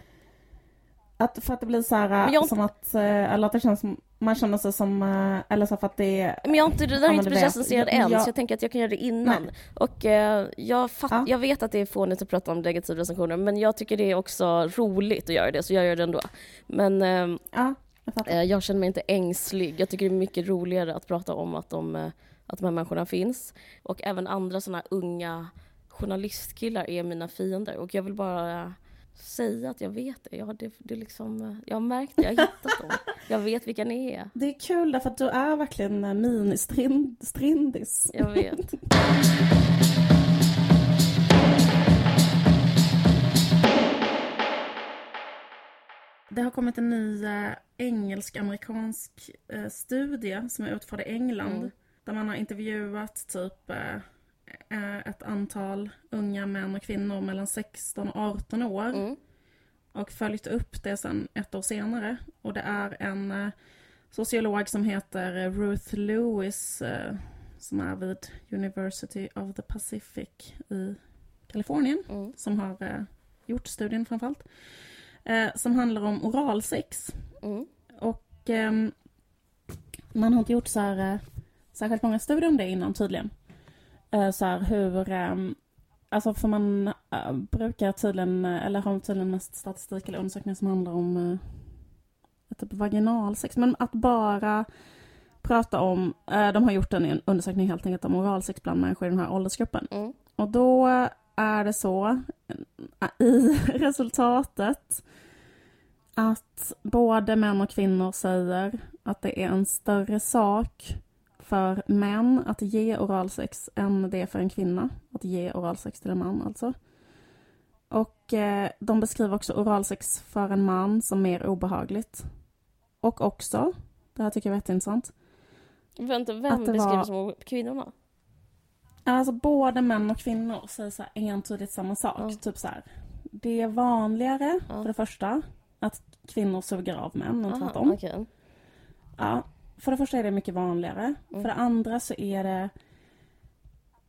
Att för att det blir så här, jag- som att, eh, eller att det känns som, man känner sig som, eh, eller så för att det är, Men jag har inte, Ja, har inte blivit recenserad Jag- än, jag- så jag tänker att jag kan göra det innan. Nej. Och eh, jag, fatt, Ja. jag vet att det är fånigt att prata om negativa recensioner, men jag tycker det är också roligt att göra det, så jag gör det ändå. Men eh, ja, jag eh, jag känner mig inte ängslig. Jag tycker det är mycket roligare att prata om att de, eh, att de här människorna finns. Och även andra sådana unga journalistkillar är mina fiender. Och jag vill bara säga att jag vet det. Jag har, det, det liksom, jag har märkt det, jag har hittat dem. Jag vet vilka ni är. Det är kul därför att du är verkligen eh, mini-strindis. Jag vet. Det har kommit en ny eh, engelsk-amerikansk eh, studie som är utförd i England. Mm. Där man har intervjuat typ eh, ett antal unga män och kvinnor mellan 16 och 18 år. Mm. Och följt upp det sen ett år senare. Och det är en eh, sociolog som heter eh, Ruth Lewis eh, som är vid University of the Pacific i Kalifornien Mm. som har eh, gjort studien framförallt. Eh, som handlar om oralsex. Mm. Och ehm, man har inte gjort så här, eh, särskilt många studier om det innan tydligen. Eh, så här hur, ehm, alltså för man eh, brukar tydligen, eh, eller har tydligen mest statistik eller undersökningar som handlar om typ vaginalsex. Men att bara prata om, de har gjort en undersökning helt enkelt om oralsex bland människor i den här åldersgruppen. Mm. Och då är det så i resultatet att både män och kvinnor säger att det är en större sak för män att ge oralsex än det är för en kvinna att ge oralsex till en man alltså. Och eh, de beskriver också oralsex för en man som mer obehagligt. Och också, det här tycker jag är jätteintressant, Vänta, vem Att det beskriver var- som kvinnorna? Alltså både män och kvinnor säger så här entydigt samma sak. Ja. Typ så här. Det är vanligare, Ja. för det första, att kvinnor suger av män än tvärtom. okej. Ja, för det första är det mycket vanligare. Mm. För det andra så är det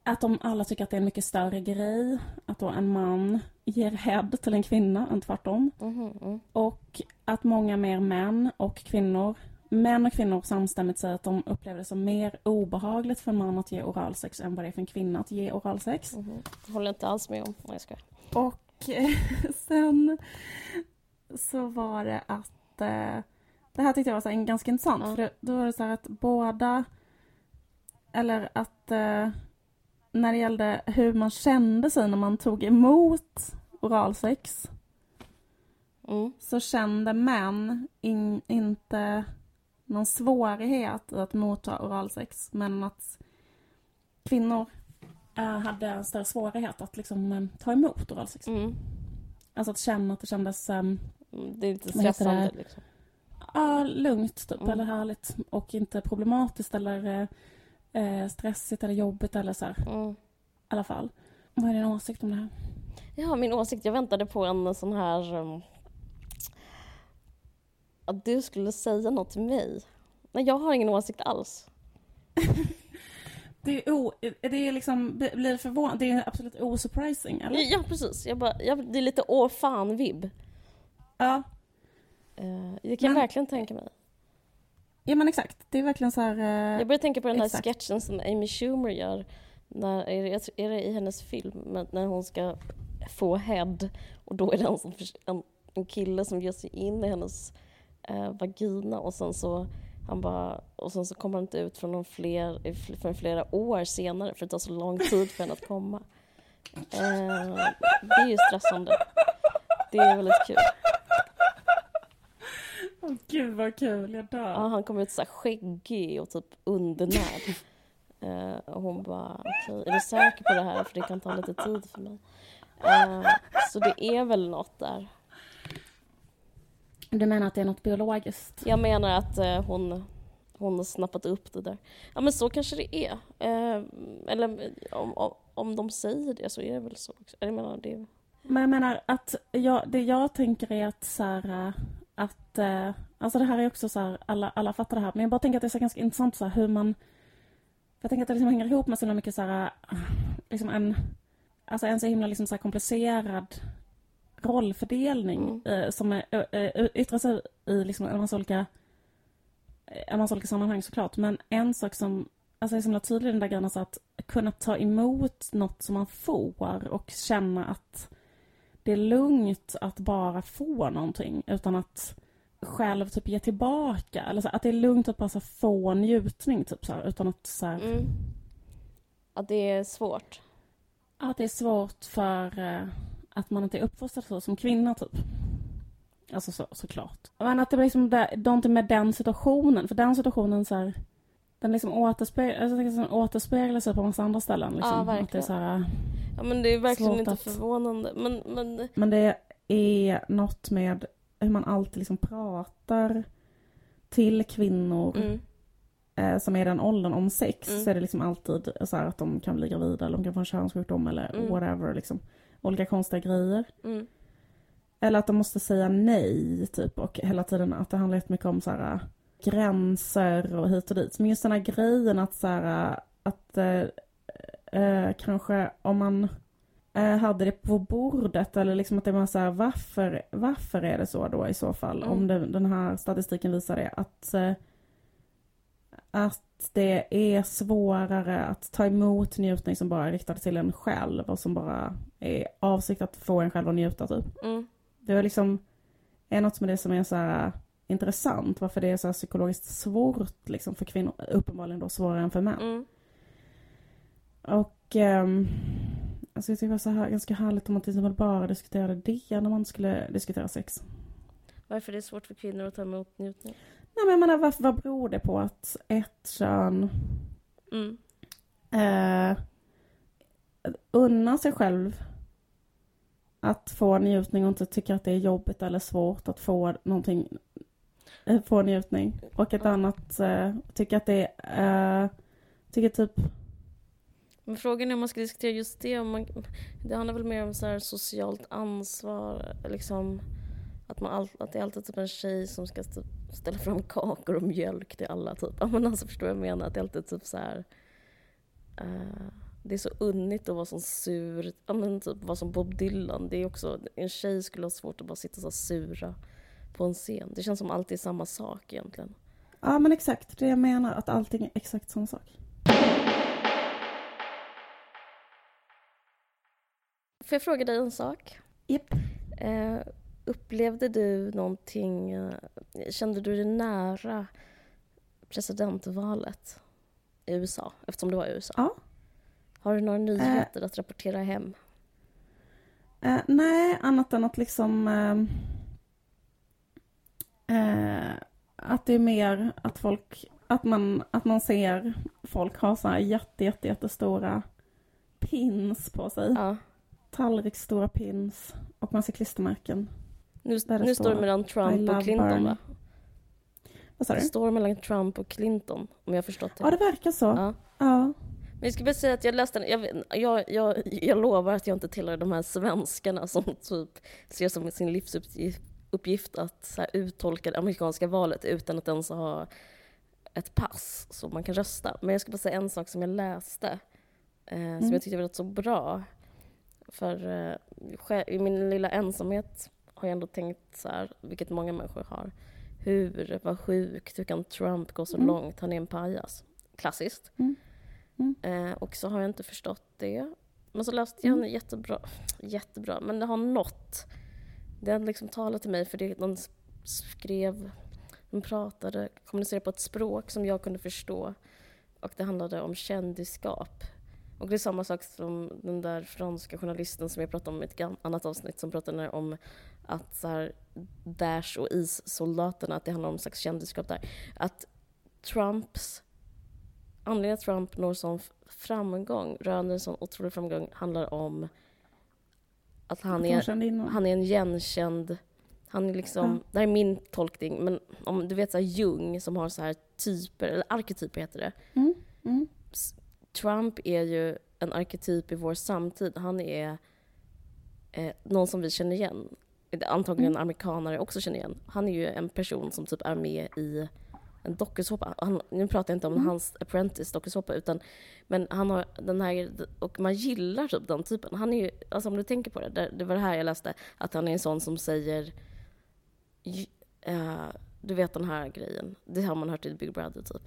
att de alla tycker att det är en mycket större grej att då en man ger head till en kvinna än tvärtom. Mhm, mm. Och att många mer män och kvinnor, män och kvinnor samstämmigt säger att de upplever det som mer obehagligt för en man att ge oralsex än vad det är för en kvinna att ge oralsex. Det håller inte alls med om. Nej, jag skojar. Och eh, sen så var det att... Det här tyckte jag var så här, ganska intressant. Ja. För det, då var det så här att båda... Eller att eh, när det gällde hur man kände sig när man tog emot oralsex Mm. så kände män in, inte någon svårighet i att motta oralsex men att kvinnor eh, hade en större svårighet att liksom eh, ta emot oralsex. Mm. Alltså att känna att det kändes Mm, Det är heter stressande. Liksom. Ja, lugnt typ, Mm. eller härligt och inte problematiskt eller eh, stressigt eller jobbigt eller så här, i Mm. alla fall. Vad är din åsikt om det här? Ja, min åsikt. Jag väntade på en sån här... Um, att du skulle säga något till mig. Nej, jag har ingen åsikt alls. Det är, o, det är liksom, blir förvånande, det är absolut osurprising, eller? Ja, precis. Jag bara, jag, det är lite åh fan-vibb. Ja. Uh, det kan jag Men- verkligen tänka mig. Ja men exakt, det är verkligen så här... eh, Jag börjar tänka på den här exakt. sketchen som Amy Schumer gör. När, är, det, jag är det i hennes film? När hon ska få head och då är det en, som, en, en kille som ger sig in i hennes eh, vagina och sen så han bara, och sen så kommer han inte ut från fler, förrän flera år senare för det tar så lång tid för henne att komma. Eh, det är ju stressande. Det är väldigt kul. Åh, gud vad kul, jag dör. Ja, han kom ut så här skäggig och typ undernärd. Eh, och hon bara, okej, är du säker på det här? För det kan ta lite tid för mig. Eh, så det är väl något där. Du menar att det är något biologiskt? Jag menar att eh, hon, hon har snappat upp det där. Ja men så kanske det är. Eller om, om, om de säger det så är det väl så också. Jag menar, det, Men jag menar att jag, det jag tänker är att så här, att eh, alltså det här är också så här, alla, alla fattar det här, men jag bara tänker att det är så ganska intressant så här, hur man jag tänker att det liksom hänger ihop med så mycket så här, eh, liksom en, alltså en så himla liksom så här komplicerad rollfördelning Mm. eh, som är, eh, yttrar sig i liksom en massa olika en massa olika sammanhang såklart. Men en sak som alltså är så himla tydlig i den där grejen, alltså att kunna ta emot något som man får och känna att det är lugnt att bara få någonting utan att själv typ ge tillbaka. Eller så, att det är lugnt att bara så, få njutning typ så här, utan att så här, Mm. Att det är svårt. Att det är svårt för eh, att man inte är uppfostrad så som kvinna typ. Alltså så, såklart. Men att det blir liksom det, någonting med den situationen. För den situationen så här, den liksom återspeglar, alltså, återspeglar sig på massa andra ställen. Liksom. Ja, att det är så här, Ja men det är verkligen inte att- förvånande. Men, men men det är något med hur man alltid liksom pratar till kvinnor mm, eh, som är i den åldern om sex. Mm. Så är det liksom alltid så att de kan bli gravida eller de kan få en könssjukdom eller Mm. whatever. Liksom. Olika konstiga grejer. mm, Eller att de måste säga nej, typ. Och hela tiden att det handlar jättemycket om så här, gränser och hit och dit. Men just den här grejen att så här, att eh, eh, kanske om man eh, hade det på bordet eller liksom att det var så här, varför, varför är det så då i så fall? Mm. Om det, den här statistiken visar det. Att, eh, att det är svårare att ta emot njutning som bara är riktad till en själv och som bara är avsikt att få en själv att njuta typ. mm, Det är liksom är något med det som är så här intressant. Varför det är så psykologiskt svårt liksom för kvinnor. Uppenbarligen då svårare än för män. mm. Och ehm, alltså jag tycker det var så här, ganska härligt om man till exempel bara diskuterade det när man skulle diskutera sex. Varför det är svårt för kvinnor att ta emot njutning. Nej men jag menar vad, vad beror det på att ett kön Mm, eh, unnar sig själv att få njutning och inte tycker att det är jobbigt eller svårt att få någonting, eh, få njutning. Och ett annat eh, tycker att det är, eh, tycker typ, Men frågan är om man ska diskutera just det. Om man, det handlar väl mer om så här socialt ansvar. Liksom, att, man all, att det är alltid typ en tjej som ska typ ställa fram kakor och mjölk till alla. Typ. Ja, men alltså, förstår jag menar? Att det är alltid typ så här... eh, det är så unnigt att vara så sur. Ja, men typ vara som Bob Dylan. Det är också, en tjej skulle ha svårt att bara sitta så sura på en scen. Det känns som alltid samma sak egentligen. ja men exakt det jag menar att allting är exakt samma sak. Får jag fråga dig en sak? Japp. Eh, upplevde du någonting, eh, kände du dig nära presidentvalet i USA? Eftersom det var i USA. Ja. Har du några nyheter att rapportera hem? Eh, nej, annat än att liksom... eh, att det är mer att folk... Att man, att man ser folk ha så här jätte, jätte, jättestora pins på sig. Ja. Tallriksstora pins. Och man ser klistermärken. Nu, det nu står, det mellan Trump och Clinton va? Vad sa Det du? står mellan Trump och Clinton om jag har förstått det. Ja, det verkar så. Ja. Ja. Men jag ska bara säga att jag läste den, jag, jag, jag, jag lovar att jag inte tillhör de här svenskarna som typ ser som sin livsuppgift uppgift att så här, uttolka det amerikanska valet utan att ens ha ett pass så man kan rösta. Men jag ska bara säga en sak som jag läste eh, som Mm. jag tyckte var rätt så bra. För eh, i min lilla ensamhet har jag ändå tänkt så här, vilket många människor har. Hur, vad sjukt, hur kan Trump gå så Mm. långt? Han är en pajas. Klassiskt. Mm. Mm. Eh, och så har jag inte förstått det. Men så läste jag Mm. en jättebra, jättebra, men det har nått. Det liksom talade till mig för det, de skrev, de pratade, kommunicerade på ett språk som jag kunde förstå. Och det handlade om kändisskap. Och det är samma sak som den där franska journalisten som jag pratade om i ett annat avsnitt som pratade om att så här, Daesh och IS-soldaterna, att det handlar om en slags kändisskap där. Att Trumps anledningen till att Trump når sån framgång, röner en sån otrolig framgång, handlar om att han är, han är en igenkänd... Han är liksom, Ja. Det här är min tolkning, men om du vet så här Jung som har så här typer, eller arketyper heter det. Mm. Mm. Trump är ju en arketyp i vår samtid. Han är eh, någon som vi känner igen. Antagligen Mm. amerikanare också känner igen. Han är ju en person som typ är med i en dokusåpa. Han, nu pratar jag inte om Mm. hans Apprentice dokusåpa utan men han har den här, och man gillar typ den typen. Han är ju, alltså om du tänker på det, det, var det här jag läste, att han är en sån som säger eh, du vet den här grejen, det har man hört i Big Brother typ.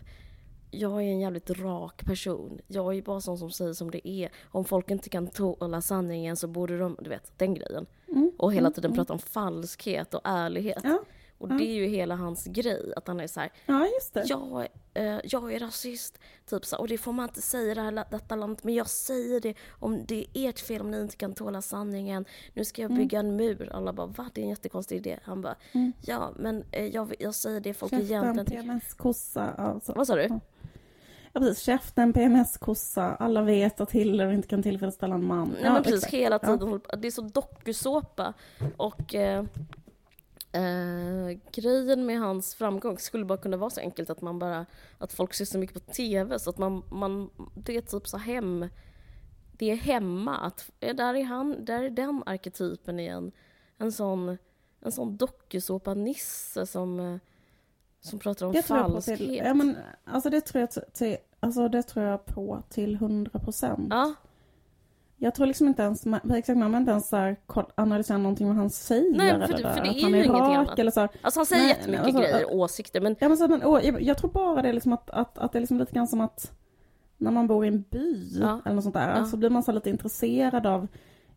Jag är en jävligt rak person. Jag är bara sån som säger som det är. Om folk inte kan tåla sanningen så borde de, du vet, den grejen. Mm. Och hela Mm. tiden Mm. prata om falskhet och ärlighet. Ja. Och Ja. det är ju hela hans grej, att han är så här, ja, just det. jag, eh, jag är rasist, typ så, och det får man inte säga i det här, detta landet, men jag säger det om det är ert fel om ni inte kan tåla sanningen. Nu ska jag Mm. bygga en mur. Alla bara, va? Det är en jättekonstig idé. Han bara, Mm. ja, men eh, jag, jag säger det folk Käften, egentligen tycker. PMS-kossa. Alltså. Vad sa du? Ja. Ja, precis. Käften, PMS-kossa. Alla vet att Hiller inte kan tillfredsställa en man. Nej men precis, exakt. hela Ja. tiden. Det är så dokusåpa. Och eh, eh, grejen med hans framgång skulle bara kunna vara så enkelt att man bara, att folk ser så mycket på TV så att man, man det är typ så hem, det är hemma att, eh, där är han, där är den arketypen igen. En sån, en sån dokusåpa-nisse som, eh, som pratar om Det falskhet. till, ja, men, alltså det tror jag till, till, alltså det tror jag på till 100 procent. Ja, Jag tror liksom inte ens, man- exakt, man inte ens så här, koll- analysera någonting vad han säger. Nej, för eller det- för det att är han ju är ingenting annat. eller så. här. alltså han säger Nej, jättemycket alltså, grejer, åsikter, men Ja, men så, men, åh, jag, jag tror bara det är liksom att, att, att det är liksom lite grann som att när man bor i en by Ja. eller något sånt där Ja. så blir man så lite intresserad av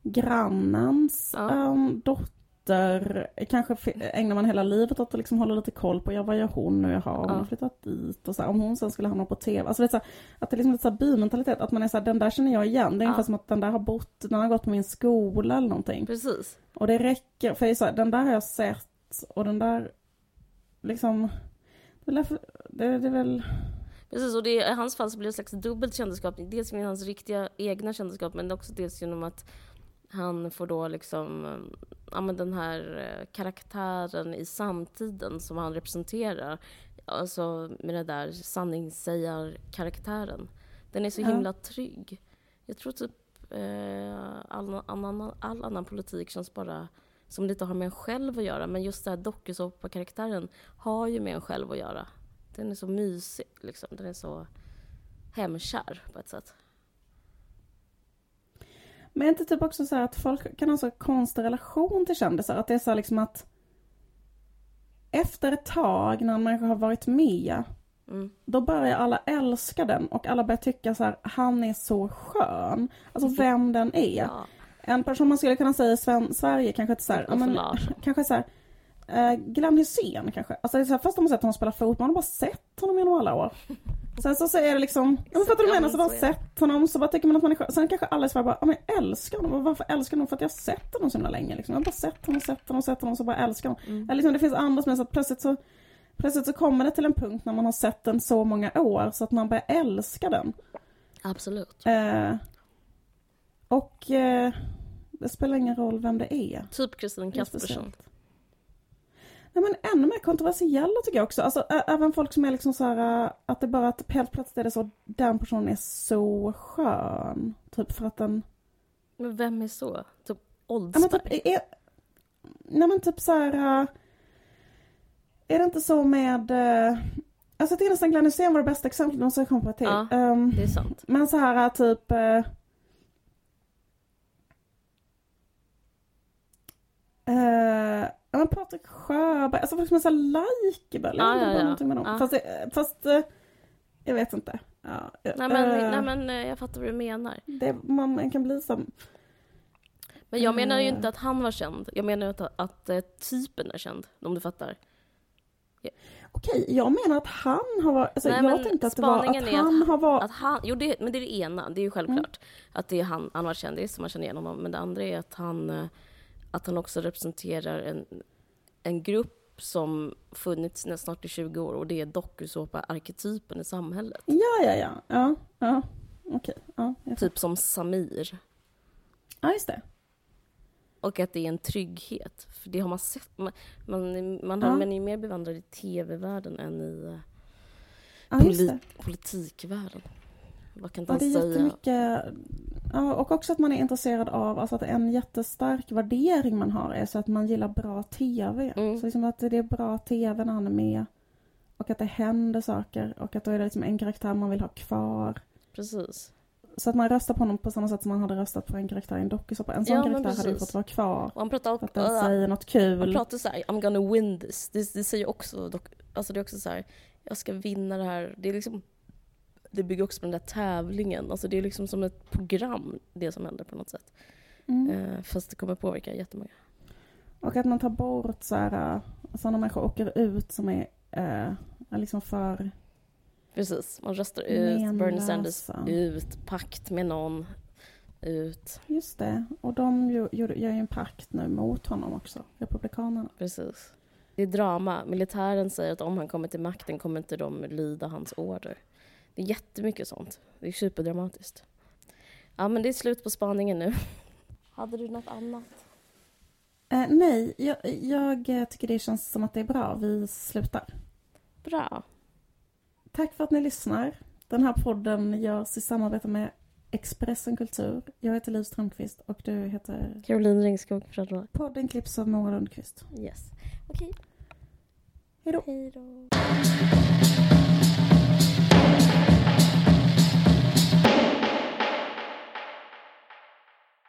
grannens Ja. ehm, dotter. Kanske fi- ägnar man hela livet åt att liksom hålla lite koll på, ja vad gör hon nu, jaha hon Ja. har flyttat dit och så här, om hon sen skulle hamna på TV. Alltså det är så här, att det är liksom lite så här bymentalitet, att man är så här, den där känner jag igen. Det är Ja. ungefär som att den där har bott, den har gått på min skola eller någonting. precis. Och det räcker, för det är så här, den där har jag sett och den där liksom det är, därför- det, det är väl... Precis, och det, i hans fall så blir det ett slags dubbelt kändisskap. Dels med hans riktiga egna kändisskap, men också dels genom att han får då liksom, eh, ja men den här eh, karaktären i samtiden som han representerar. Alltså med den där sanningssägarkaraktären. Den är så Ja. himla trygg. Jag tror typ eh, all, annan, all annan politik känns bara som lite har med en själv att göra. Men just den här dokusåpa-karaktären har ju med en själv att göra. Den är så mysig, liksom. Den är så hemkär på ett sätt. Men är inte typ också så här att folk kan ha så konstig relation till kändisar? Att det är så liksom att efter ett tag när en människa har varit med Mm. då börjar alla älska den och alla börjar tycka så här, han är så skön. Alltså vem den är. Ja, En person man skulle kunna säga i Sven- Sverige kanske inte så här, men, kanske så här, eh, Glenn Hysén kanske. Alltså det är så här, först har man sett honom spela fotboll, man har bara sett honom genom alla år. Sen så säger det liksom, ja, men fattar du jag menar? Så är det. sett honom, så bara tycker man att man är skön. Sen kanske alla i Sverige bara, ja men jag älskar honom. Varför älskar honom? För att jag har sett honom så himla länge liksom. Jag har bara sett honom, sett honom, sett honom, så bara älskar honom. Mm. Eller liksom, det finns andra som är så att plötsligt så Plötsligt så kommer det till en punkt när man har sett den så många år så att man börjar älska den. absolut. Eh, och eh, det spelar ingen roll vem det är. Typ Kristin speciellt. Nej men ännu mer kontroversiella tycker jag också. Alltså även folk som är liksom så här att det bara att helt plötsligt är det så den personen är så skön. Typ för att den... Men vem är så? Typ Ja men Oldsberg? typ, är, nej men typ så här... Är det inte så med... Alltså jag tycker nästan Glenn Hysén var det bästa exemplet, nu måste jag komma på ett till. Ja. Ehm, Det är sant. men så här typ... äh, eh, ja men Patrik Sjöberg, alltså folk som är så likeable. Jag inte ja, ja. någonting med dem. Ja. Fast, fast eh, jag vet inte. Ja, Nej men, eh, nej, men eh, jag fattar vad du menar. det, man, man kan bli som... Men jag menar ju inte att han var känd. Jag menar ju att, att typen är känd, om du fattar. Okej, jag menar att han har varit... Alltså, Nej, jag tänkte att det var att är att han har varit... Att han, jo, det, men det är det ena, det är ju självklart. Mm. Att det är han, han var kändis, som man känner igen honom. Men det andra är att han, att han också representerar en, en grupp som funnits nästan snart i 20 år och det är dokusåpa-arketypen i samhället. Ja, ja, ja. Ja, ja. Okej. Ja, Typ som Samir. ja, just det. Och att det är en trygghet. För det har man sett. Man, man, man, Ja. man är mer bevandrad i tv-världen än i eh, Ja, polit, politikvärlden. Vad kan Ja, man det är säga? jättemycket... Ja, och också att man är intresserad av, alltså att en jättestark värdering man har är så att man gillar bra TV. Mm. Så liksom att det är bra TV när han är med. och att det händer saker och att då är det liksom en karaktär man vill ha kvar. Precis. Så att man röstar på honom på samma sätt som man hade röstat på en karaktär i en dokusåpa. En sån Ja, karaktär hade ju fått vara kvar. Och han pratar För att också, den säger något han kul. pratar så här, I'm gonna win this. Det, det säger också, dock, alltså det är också så här, jag ska vinna det här. Det är liksom, det bygger också på den där tävlingen. Alltså det är liksom som ett program, det som händer på något sätt. Mm. Eh, fast det kommer påverka jättemånga. Och att man tar bort så här, äh, sådana människor åker ut som är, är liksom för Precis, man röstar ut, Bernie Sanders menlösa. ut, pakt med någon, ut. Just det. Och de gjorde- gör ju en pakt nu mot honom också, Republikanerna. Precis. Det är drama. Militären säger att om han kommer till makten kommer inte de lyda hans order. Det är jättemycket sånt. Det är superdramatiskt. Ja, men det är slut på spaningen nu. Hade du något annat? Eh, nej, jag, jag eh, tycker det känns som att det är bra. Vi slutar. Bra. Tack för att ni lyssnar. Den här podden görs i samarbete med Expressen Kultur. Jag heter Liv Strömqvist och du heter... Caroline Ringskog. Podden klipps av Moa Lundqvist. Yes. Okej. Hej då. Hej då.